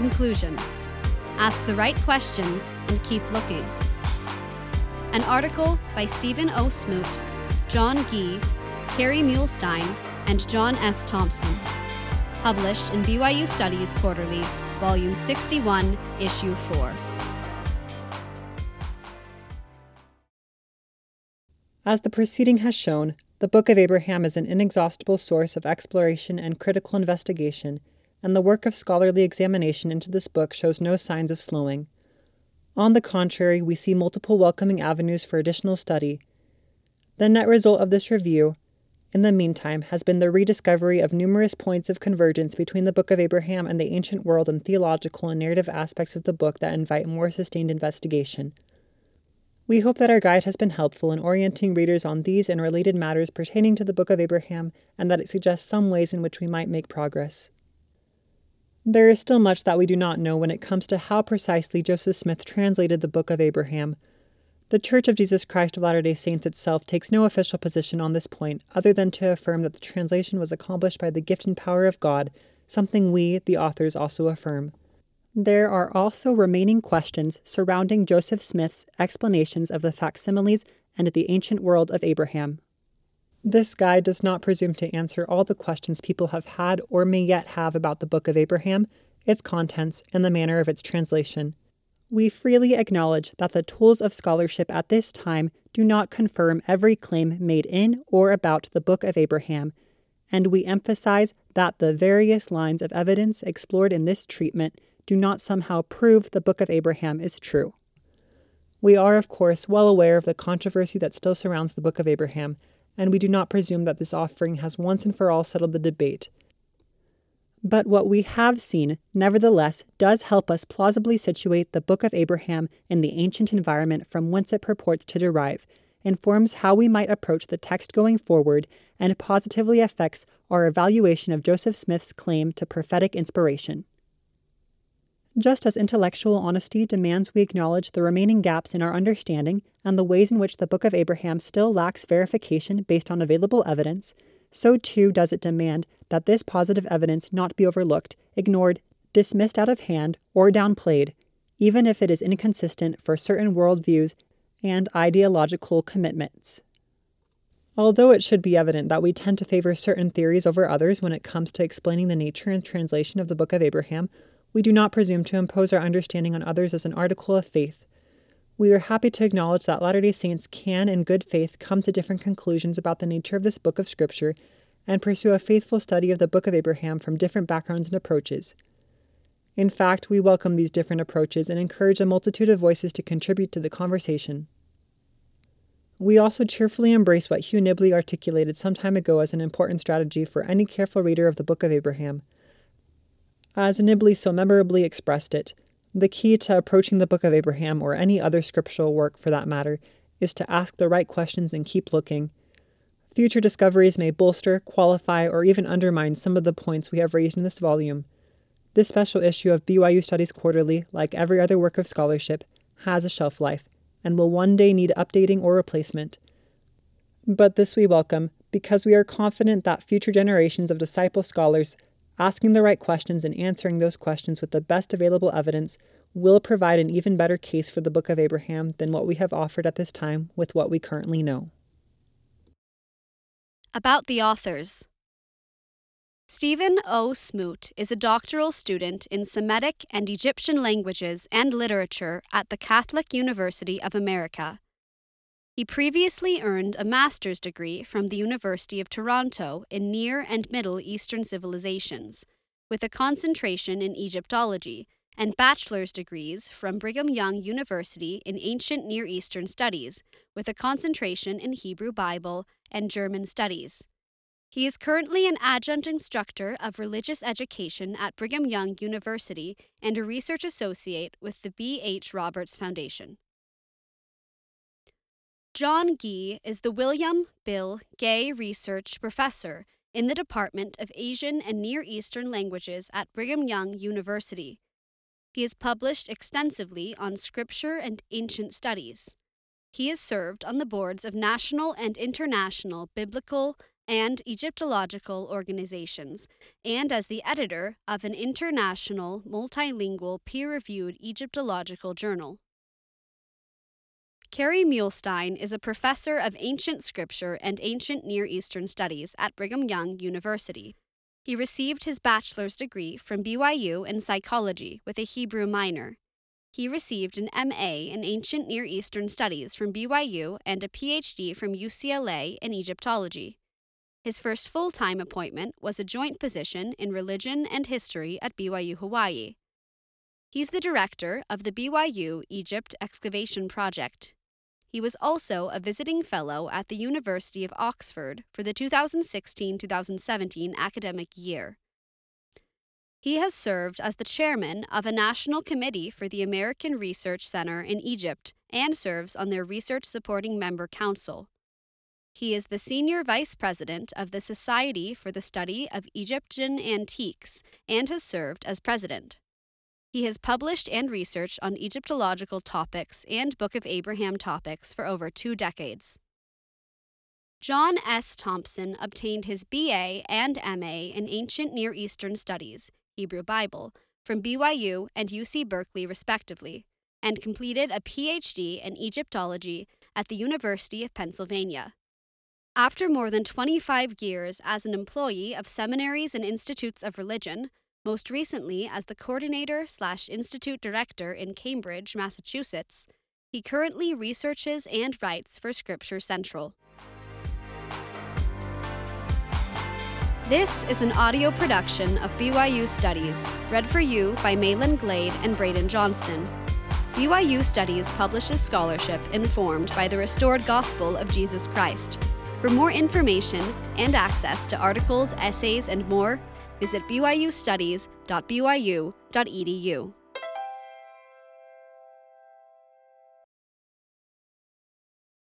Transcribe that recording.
conclusion. Ask the right questions and keep looking. An article by Stephen O. Smoot, John Gee, Kerry Muhlestein, and John S. Thompson. Published in BYU Studies Quarterly, Volume 61, Issue 4. As the preceding has shown, the Book of Abraham is an inexhaustible source of exploration and critical investigation, and the work of scholarly examination into this book shows no signs of slowing. On the contrary, we see multiple welcoming avenues for additional study. The net result of this review, in the meantime, has been the rediscovery of numerous points of convergence between the Book of Abraham and the ancient world and theological and narrative aspects of the book that invite more sustained investigation. We hope that our guide has been helpful in orienting readers on these and related matters pertaining to the Book of Abraham and that it suggests some ways in which we might make progress. There is still much that we do not know when it comes to how precisely Joseph Smith translated the Book of Abraham. The Church of Jesus Christ of Latter day Saints itself takes no official position on this point other than to affirm that the translation was accomplished by the gift and power of God, something we, the authors, also affirm. There are also remaining questions surrounding Joseph Smith's explanations of the facsimiles and the ancient world of Abraham. This guide does not presume to answer all the questions people have had or may yet have about the Book of Abraham, its contents, and the manner of its translation. We freely acknowledge that the tools of scholarship at this time do not confirm every claim made in or about the Book of Abraham, and we emphasize that the various lines of evidence explored in this treatment do not somehow prove the Book of Abraham is true. We are, of course, well aware of the controversy that still surrounds the Book of Abraham, and we do not presume that this offering has once and for all settled the debate. But what we have seen, nevertheless, does help us plausibly situate the Book of Abraham in the ancient environment from whence it purports to derive, informs how we might approach the text going forward, and positively affects our evaluation of Joseph Smith's claim to prophetic inspiration. Just as intellectual honesty demands we acknowledge the remaining gaps in our understanding and the ways in which the Book of Abraham still lacks verification based on available evidence, so too does it demand that this positive evidence not be overlooked, ignored, dismissed out of hand, or downplayed, even if it is inconsistent for certain worldviews and ideological commitments. Although it should be evident that we tend to favor certain theories over others when it comes to explaining the nature and translation of the Book of Abraham, we do not presume to impose our understanding on others as an article of faith. We are happy to acknowledge that Latter day Saints can, in good faith, come to different conclusions about the nature of this book of Scripture and pursue a faithful study of the Book of Abraham from different backgrounds and approaches. In fact, we welcome these different approaches and encourage a multitude of voices to contribute to the conversation. We also cheerfully embrace what Hugh Nibley articulated some time ago as an important strategy for any careful reader of the Book of Abraham as Nibley so memorably expressed it, the key to approaching the Book of Abraham, or any other scriptural work for that matter, is to ask the right questions and keep looking. Future discoveries may bolster, qualify, or even undermine some of the points we have raised in this volume. This special issue of BYU Studies Quarterly, like every other work of scholarship, has a shelf life and will one day need updating or replacement. But this we welcome because we are confident that future generations of disciple scholars Asking the right questions and answering those questions with the best available evidence will provide an even better case for the Book of Abraham than what we have offered at this time with what we currently know. About the authors Stephen O. Smoot is a doctoral student in Semitic and Egyptian languages and literature at the Catholic University of America. He previously earned a master's degree from the University of Toronto in Near and Middle Eastern civilizations, with a concentration in Egyptology, and bachelor's degrees from Brigham Young University in Ancient Near Eastern Studies, with a concentration in Hebrew Bible and German Studies. He is currently an adjunct instructor of religious education at Brigham Young University and a research associate with the B. H. Roberts Foundation. John Gee is the William Bill Gay Research Professor in the Department of Asian and Near Eastern Languages at Brigham Young University. He has published extensively on scripture and ancient studies. He has served on the boards of national and international biblical, and Egyptological organizations, and as the editor of an international, multilingual, peer reviewed Egyptological journal. Kerry Muhlestein is a professor of ancient scripture and ancient Near Eastern studies at Brigham Young University. He received his bachelor's degree from BYU in psychology with a Hebrew minor. He received an MA in ancient Near Eastern studies from BYU and a PhD from UCLA in Egyptology. His first full time appointment was a joint position in religion and history at BYU Hawaii. He's the director of the BYU Egypt Excavation Project. He was also a visiting fellow at the University of Oxford for the 2016 2017 academic year. He has served as the chairman of a national committee for the American Research Center in Egypt and serves on their research supporting member council. He is the senior vice president of the Society for the Study of Egyptian Antiques and has served as president. He has published and researched on Egyptological topics and Book of Abraham topics for over two decades. John S. Thompson obtained his BA and MA in Ancient Near Eastern Studies, Hebrew Bible, from BYU and UC Berkeley, respectively, and completed a PhD in Egyptology at the University of Pennsylvania. After more than 25 years as an employee of seminaries and institutes of religion, most recently as the coordinator slash institute director in Cambridge, Massachusetts, he currently researches and writes for Scripture Central. This is an audio production of BYU Studies, read for you by Malin Glade and Braden Johnston. BYU Studies publishes scholarship informed by the restored gospel of Jesus Christ. For more information and access to articles, essays, and more, visit byustudies.byu.edu.